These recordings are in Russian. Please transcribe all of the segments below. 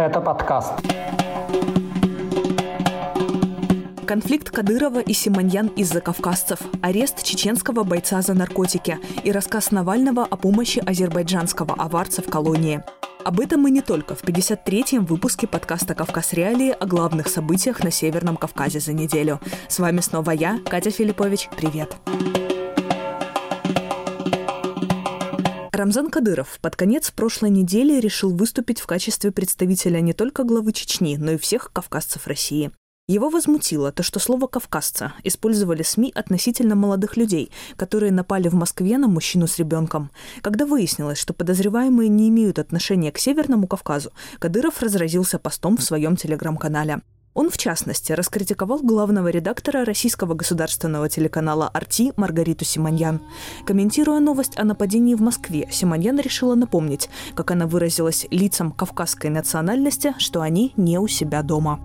Это подкаст. Конфликт Кадырова и Симоньян из-за кавказцев, арест чеченского бойца за наркотики и рассказ Навального о помощи азербайджанского аварца в колонии. Об этом и не только в 53-м выпуске подкаста «Кавказ Реалии» о главных событиях на Северном Кавказе за неделю. С вами снова я, Катя Филиппович. Привет. Рамзан Кадыров под конец прошлой недели решил выступить в качестве представителя не только главы Чечни, но и всех кавказцев России. Его возмутило то, что слово «кавказца» использовали СМИ относительно молодых людей, которые напали в Москве на мужчину с ребенком. Когда выяснилось, что подозреваемые не имеют отношения к Северному Кавказу, Кадыров разразился постом в своем телеграм-канале. Он, в частности, раскритиковал главного редактора российского государственного телеканала «Арти» Маргариту Симоньян. Комментируя новость о нападении в Москве, Симоньян решила напомнить, как она выразилась лицам кавказской национальности, что они не у себя дома.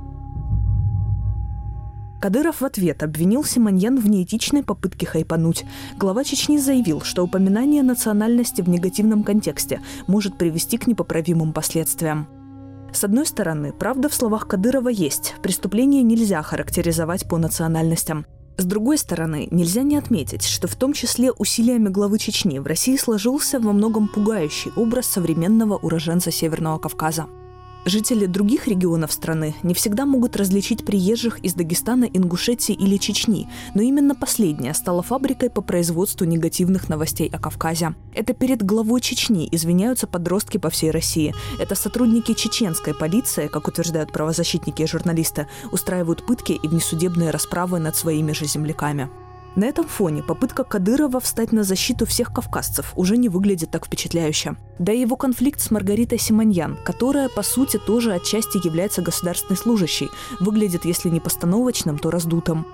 Кадыров в ответ обвинил Симоньян в неэтичной попытке хайпануть. Глава Чечни заявил, что упоминание национальности в негативном контексте может привести к непоправимым последствиям. С одной стороны, правда в словах Кадырова есть. Преступление нельзя характеризовать по национальностям. С другой стороны, нельзя не отметить, что в том числе усилиями главы Чечни в России сложился во многом пугающий образ современного уроженца Северного Кавказа. Жители других регионов страны не всегда могут различить приезжих из Дагестана, Ингушетии или Чечни, но именно последняя стала фабрикой по производству негативных новостей о Кавказе. Это перед главой Чечни извиняются подростки по всей России. Это сотрудники чеченской полиции, как утверждают правозащитники и журналисты, устраивают пытки и внесудебные расправы над своими же земляками. На этом фоне попытка Кадырова встать на защиту всех кавказцев уже не выглядит так впечатляюще. Да и его конфликт с Маргаритой Симоньян, которая, по сути, тоже отчасти является государственной служащей, выглядит, если не постановочным, то раздутым.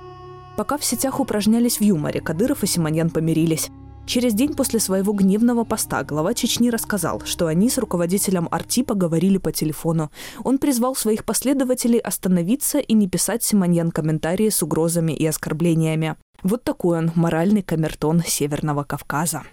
Пока в сетях упражнялись в юморе, Кадыров и Симоньян помирились. Через день после своего гневного поста глава Чечни рассказал, что они с руководителем Арти поговорили по телефону. Он призвал своих последователей остановиться и не писать Симоньян комментарии с угрозами и оскорблениями. Вот такой он моральный камертон Северного Кавказа.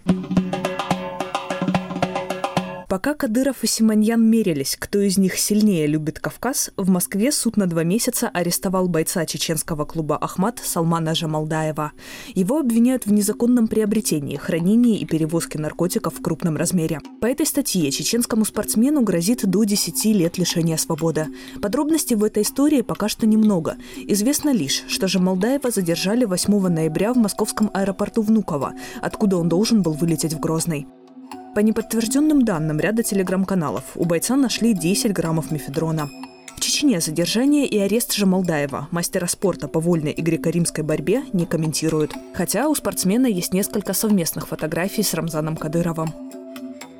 Пока Кадыров и Симоньян мерились, кто из них сильнее любит Кавказ, в Москве суд на два месяца арестовал бойца чеченского клуба «Ахмат» Салмана Жамалдаева. Его обвиняют в незаконном приобретении, хранении и перевозке наркотиков в крупном размере. По этой статье чеченскому спортсмену грозит до 10 лет лишения свободы. Подробностей в этой истории пока что немного. Известно лишь, что Жамалдаева задержали 8 ноября в московском аэропорту Внуково, откуда он должен был вылететь в Грозный. По неподтвержденным данным ряда телеграм-каналов, у бойца нашли 10 граммов мефедрона. В Чечне задержание и арест Жамалдаева, мастера спорта по вольной и греко-римской борьбе, не комментируют. Хотя у спортсмена есть несколько совместных фотографий с Рамзаном Кадыровым.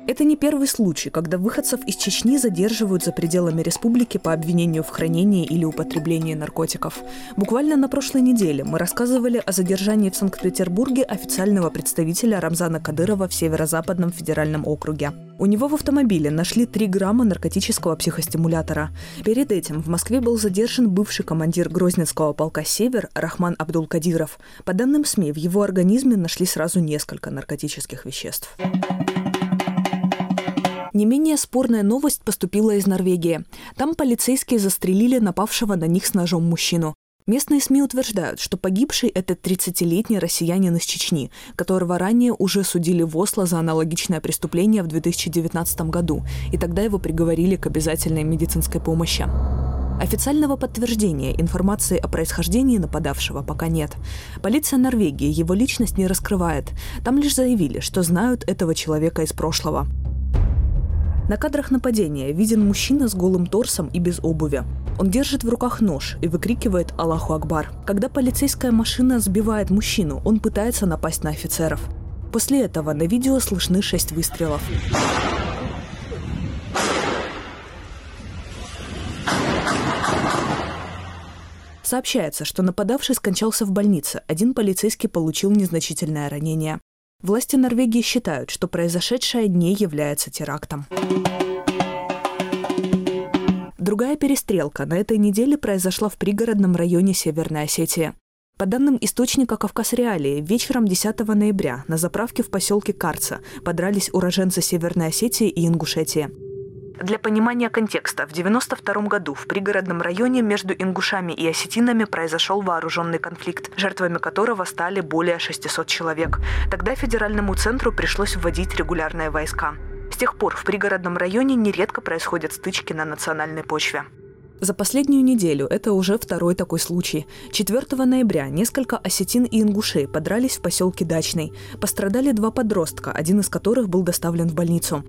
Это не первый случай, когда выходцев из Чечни задерживают за пределами республики по обвинению в хранении или употреблении наркотиков. Буквально на прошлой неделе мы рассказывали о задержании в Санкт-Петербурге официального представителя Рамзана Кадырова в Северо-Западном федеральном округе. У него в автомобиле нашли 3 грамма наркотического психостимулятора. Перед этим в Москве был задержан бывший командир Грозненского полка «Север» Рахман Абдул-Кадиров. По данным СМИ, в его организме нашли сразу несколько наркотических веществ. Не менее спорная новость поступила из Норвегии. Там полицейские застрелили напавшего на них с ножом мужчину. Местные СМИ утверждают, что погибший – это 30-летний россиянин из Чечни, которого ранее уже судили в Осло за аналогичное преступление в 2019 году, и тогда его приговорили к обязательной медицинской помощи. Официального подтверждения информации о происхождении нападавшего пока нет. Полиция Норвегии его личность не раскрывает. Там лишь заявили, что знают этого человека из прошлого. На кадрах нападения виден мужчина с голым торсом и без обуви. Он держит в руках нож и выкрикивает «Аллаху Акбар». Когда полицейская машина сбивает мужчину, он пытается напасть на офицеров. После этого на видео слышны шесть выстрелов. Сообщается, что нападавший скончался в больнице. Один полицейский получил незначительное ранение. Власти Норвегии считают, что произошедшее не является терактом. Другая перестрелка на этой неделе произошла в пригородном районе Северной Осетии. По данным источника «Кавказ Реалии», вечером 10 ноября на заправке в поселке Карца подрались уроженцы Северной Осетии и Ингушетии. Для понимания контекста, в 1992 году в пригородном районе между ингушами и осетинами произошел вооруженный конфликт, жертвами которого стали более 600 человек. Тогда федеральному центру пришлось вводить регулярные войска. С тех пор в пригородном районе нередко происходят стычки на национальной почве. За последнюю неделю это уже второй такой случай. 4 ноября несколько осетин и ингушей подрались в поселке Дачный. Пострадали два подростка, один из которых был доставлен в больницу.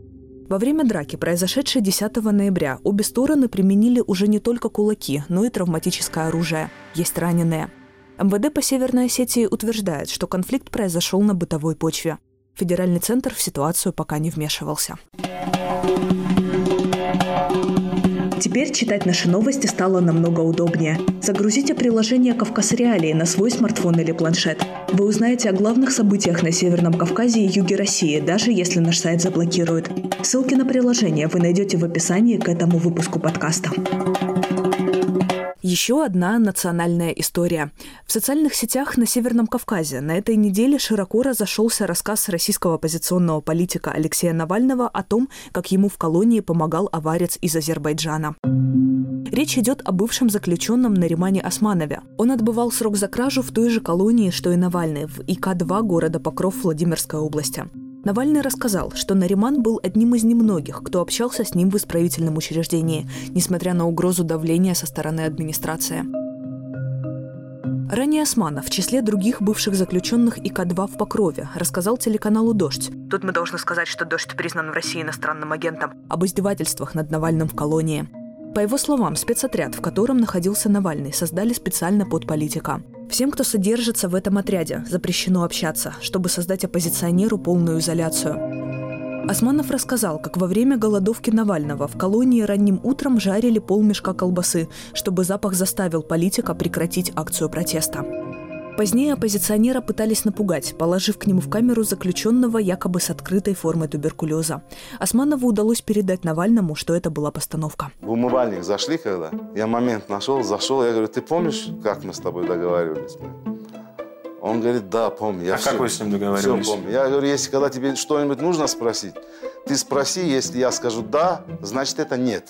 Во время драки, произошедшей 10 ноября, обе стороны применили уже не только кулаки, но и травматическое оружие. Есть раненые. МВД по Северной Осетии утверждает, что конфликт произошел на бытовой почве. Федеральный центр в ситуацию пока не вмешивался. Теперь читать наши новости стало намного удобнее. Загрузите приложение «Кавказ Реалии» на свой смартфон или планшет. Вы узнаете о главных событиях на Северном Кавказе и юге России, даже если наш сайт заблокируют. Ссылки на приложение вы найдете в описании к этому выпуску подкаста. Еще одна национальная история. В социальных сетях на Северном Кавказе на этой неделе широко разошелся рассказ российского оппозиционного политика Алексея Навального о том, как ему в колонии помогал аварец из Азербайджана. Речь идет о бывшем заключенном Наримане Османове. Он отбывал срок за кражу в той же колонии, что и Навальный, в ИК-2 города Покров Владимирской области. Навальный рассказал, что Нариман был одним из немногих, кто общался с ним в исправительном учреждении, несмотря на угрозу давления со стороны администрации. Ранее Османов в числе других бывших заключенных ИК-2 в Покрове рассказал телеканалу «Дождь». Тут мы должны сказать, что «Дождь» признан в России иностранным агентом. Об издевательствах над Навальным в колонии. По его словам, спецотряд, в котором находился Навальный, создали специально под политика. Всем, кто содержится в этом отряде, запрещено общаться, чтобы создать оппозиционеру полную изоляцию. Османов рассказал, как во время голодовки Навального в колонии ранним утром жарили полмешка колбасы, чтобы запах заставил политика прекратить акцию протеста. Позднее оппозиционера пытались напугать, положив к нему в камеру заключенного якобы с открытой формой туберкулеза. Османову удалось передать Навальному, что это была постановка. В умывальник зашли когда? Я момент нашел, зашел, я говорю, ты помнишь, как мы с тобой договаривались? Он говорит, да, помню. Я а все, как вы с ним договаривались? Все помню. Я говорю, если когда тебе что-нибудь нужно спросить, ты спроси, если я скажу да, значит это нет.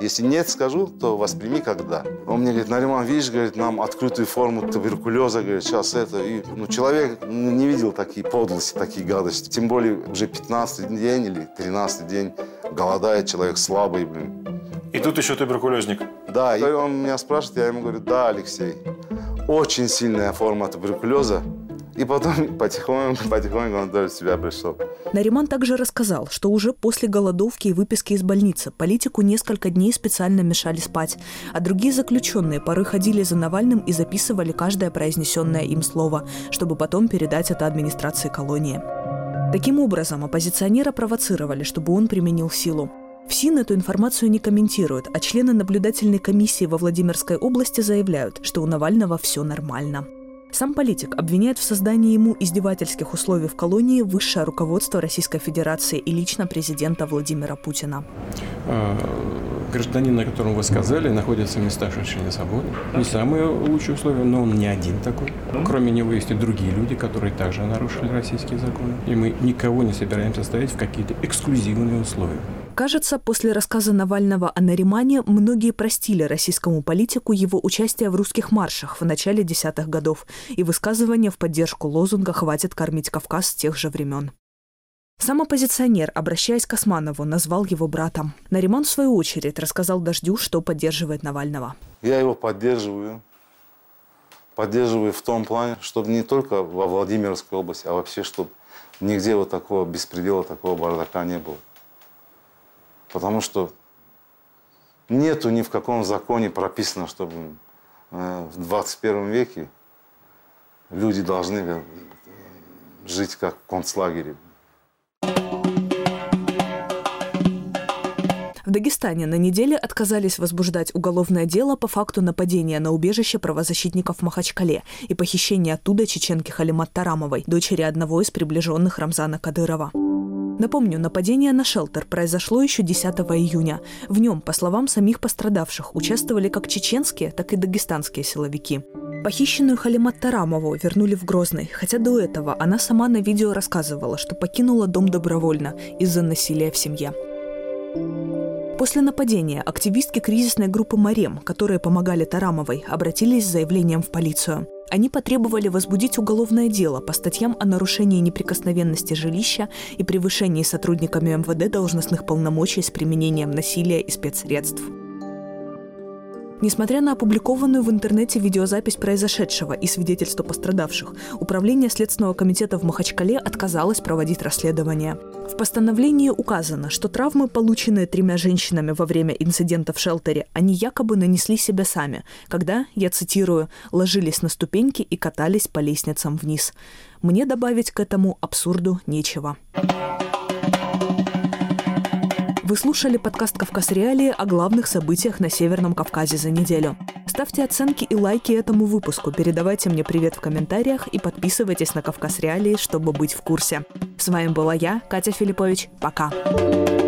Если нет, скажу, то восприми как да. Он мне говорит, Нариман, видишь, говорит, нам открытую форму туберкулеза, говорит, сейчас это. И, ну, человек не видел такие подлости, такие гадости. Тем более уже 15 день или 13 день голодает человек слабый, блин. И тут еще туберкулезник. Да, и он меня спрашивает, я ему говорю, да, Алексей, очень сильная форма туберкулеза, и потом потихоньку, потихоньку он тоже в себя пришел. Нариман также рассказал, что уже после голодовки и выписки из больницы политику несколько дней специально мешали спать, а другие заключенные порой ходили за Навальным и записывали каждое произнесенное им слово, чтобы потом передать это администрации колонии. Таким образом, оппозиционера провоцировали, чтобы он применил силу. ФСИН эту информацию не комментируют, а члены наблюдательной комиссии во Владимирской области заявляют, что у Навального все нормально. Сам политик обвиняет в создании ему издевательских условий в колонии высшее руководство Российской Федерации и лично президента Владимира Путина. А, гражданин, о котором вы сказали, находится в местах лишения свободы. Не самые лучшие условия, но он не один такой. Кроме него есть и другие люди, которые также нарушили российские законы. И мы никого не собираемся ставить в какие-то эксклюзивные условия. Кажется, после рассказа Навального о Наримане многие простили российскому политику его участие в русских маршах в начале десятых годов и высказывания в поддержку лозунга «Хватит кормить Кавказ» с тех же времен. Сам оппозиционер, обращаясь к Османову, назвал его братом. Нариман, в свою очередь, рассказал Дождю, что поддерживает Навального. Я его поддерживаю. Поддерживаю в том плане, чтобы не только во Владимирской области, а вообще, чтобы нигде вот такого беспредела, такого бардака не было. Потому что нету ни в каком законе прописано, чтобы э, в 21 веке люди должны э, жить как в концлагере. В Дагестане на неделе отказались возбуждать уголовное дело по факту нападения на убежище правозащитников в Махачкале и похищения оттуда чеченки Халимат Тарамовой, дочери одного из приближенных Рамзана Кадырова. Напомню, нападение на шелтер произошло еще 10 июня. В нем, по словам самих пострадавших, участвовали как чеченские, так и дагестанские силовики. Похищенную Халимат Тарамову вернули в Грозный, хотя до этого она сама на видео рассказывала, что покинула дом добровольно из-за насилия в семье. После нападения активистки кризисной группы «Марем», которые помогали Тарамовой, обратились с заявлением в полицию. Они потребовали возбудить уголовное дело по статьям о нарушении неприкосновенности жилища и превышении сотрудниками МВД должностных полномочий с применением насилия и спецсредств. Несмотря на опубликованную в интернете видеозапись произошедшего и свидетельства пострадавших, Управление Следственного комитета в Махачкале отказалось проводить расследование. В постановлении указано, что травмы, полученные тремя женщинами во время инцидента в шелтере, они якобы нанесли себе сами, когда, я цитирую, ложились на ступеньки и катались по лестницам вниз. Мне добавить к этому абсурду нечего. Вы слушали подкаст «Кавказ Реалии» о главных событиях на Северном Кавказе за неделю. Ставьте оценки и лайки этому выпуску, передавайте мне привет в комментариях и подписывайтесь на «Кавказ Реалии», чтобы быть в курсе. С вами была я, Катя Филиппович. Пока. Студия